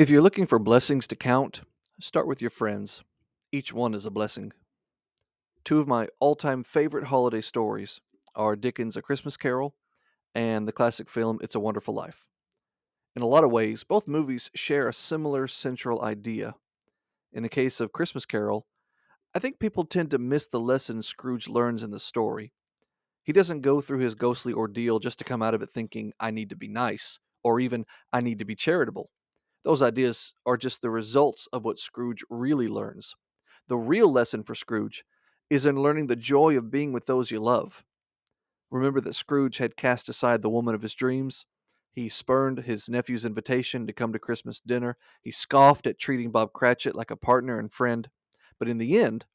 If you're looking for blessings to count, start with your friends. Each one is a blessing. Two of my all time favorite holiday stories are Dickens' A Christmas Carol and the classic film It's a Wonderful Life. In a lot of ways, both movies share a similar central idea. In the case of Christmas Carol, I think people tend to miss the lesson Scrooge learns in the story. He doesn't go through his ghostly ordeal just to come out of it thinking, I need to be nice, or even, I need to be charitable. Those ideas are just the results of what Scrooge really learns. The real lesson for Scrooge is in learning the joy of being with those you love. Remember that Scrooge had cast aside the woman of his dreams. He spurned his nephew's invitation to come to Christmas dinner. He scoffed at treating Bob Cratchit like a partner and friend. But in the end,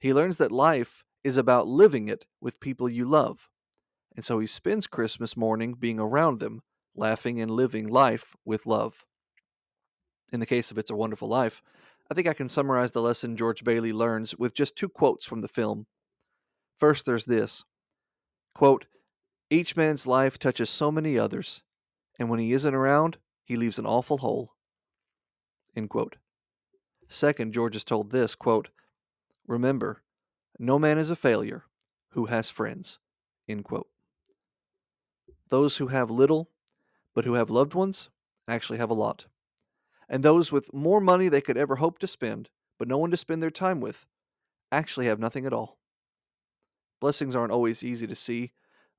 he learns that life is about living it with people you love. And so he spends Christmas morning being around them, laughing and living life with love. In the case of It's a Wonderful Life, I think I can summarize the lesson George Bailey learns with just two quotes from the film. First, there's this quote, Each man's life touches so many others, and when he isn't around, he leaves an awful hole. End quote. Second, George is told this quote, Remember, no man is a failure who has friends. End quote. Those who have little, but who have loved ones, actually have a lot and those with more money they could ever hope to spend, but no one to spend their time with, actually have nothing at all. Blessings aren't always easy to see,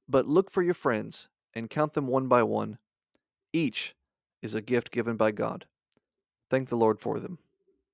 but look for your friends and count them one by one. Each is a gift given by God. Thank the Lord for them.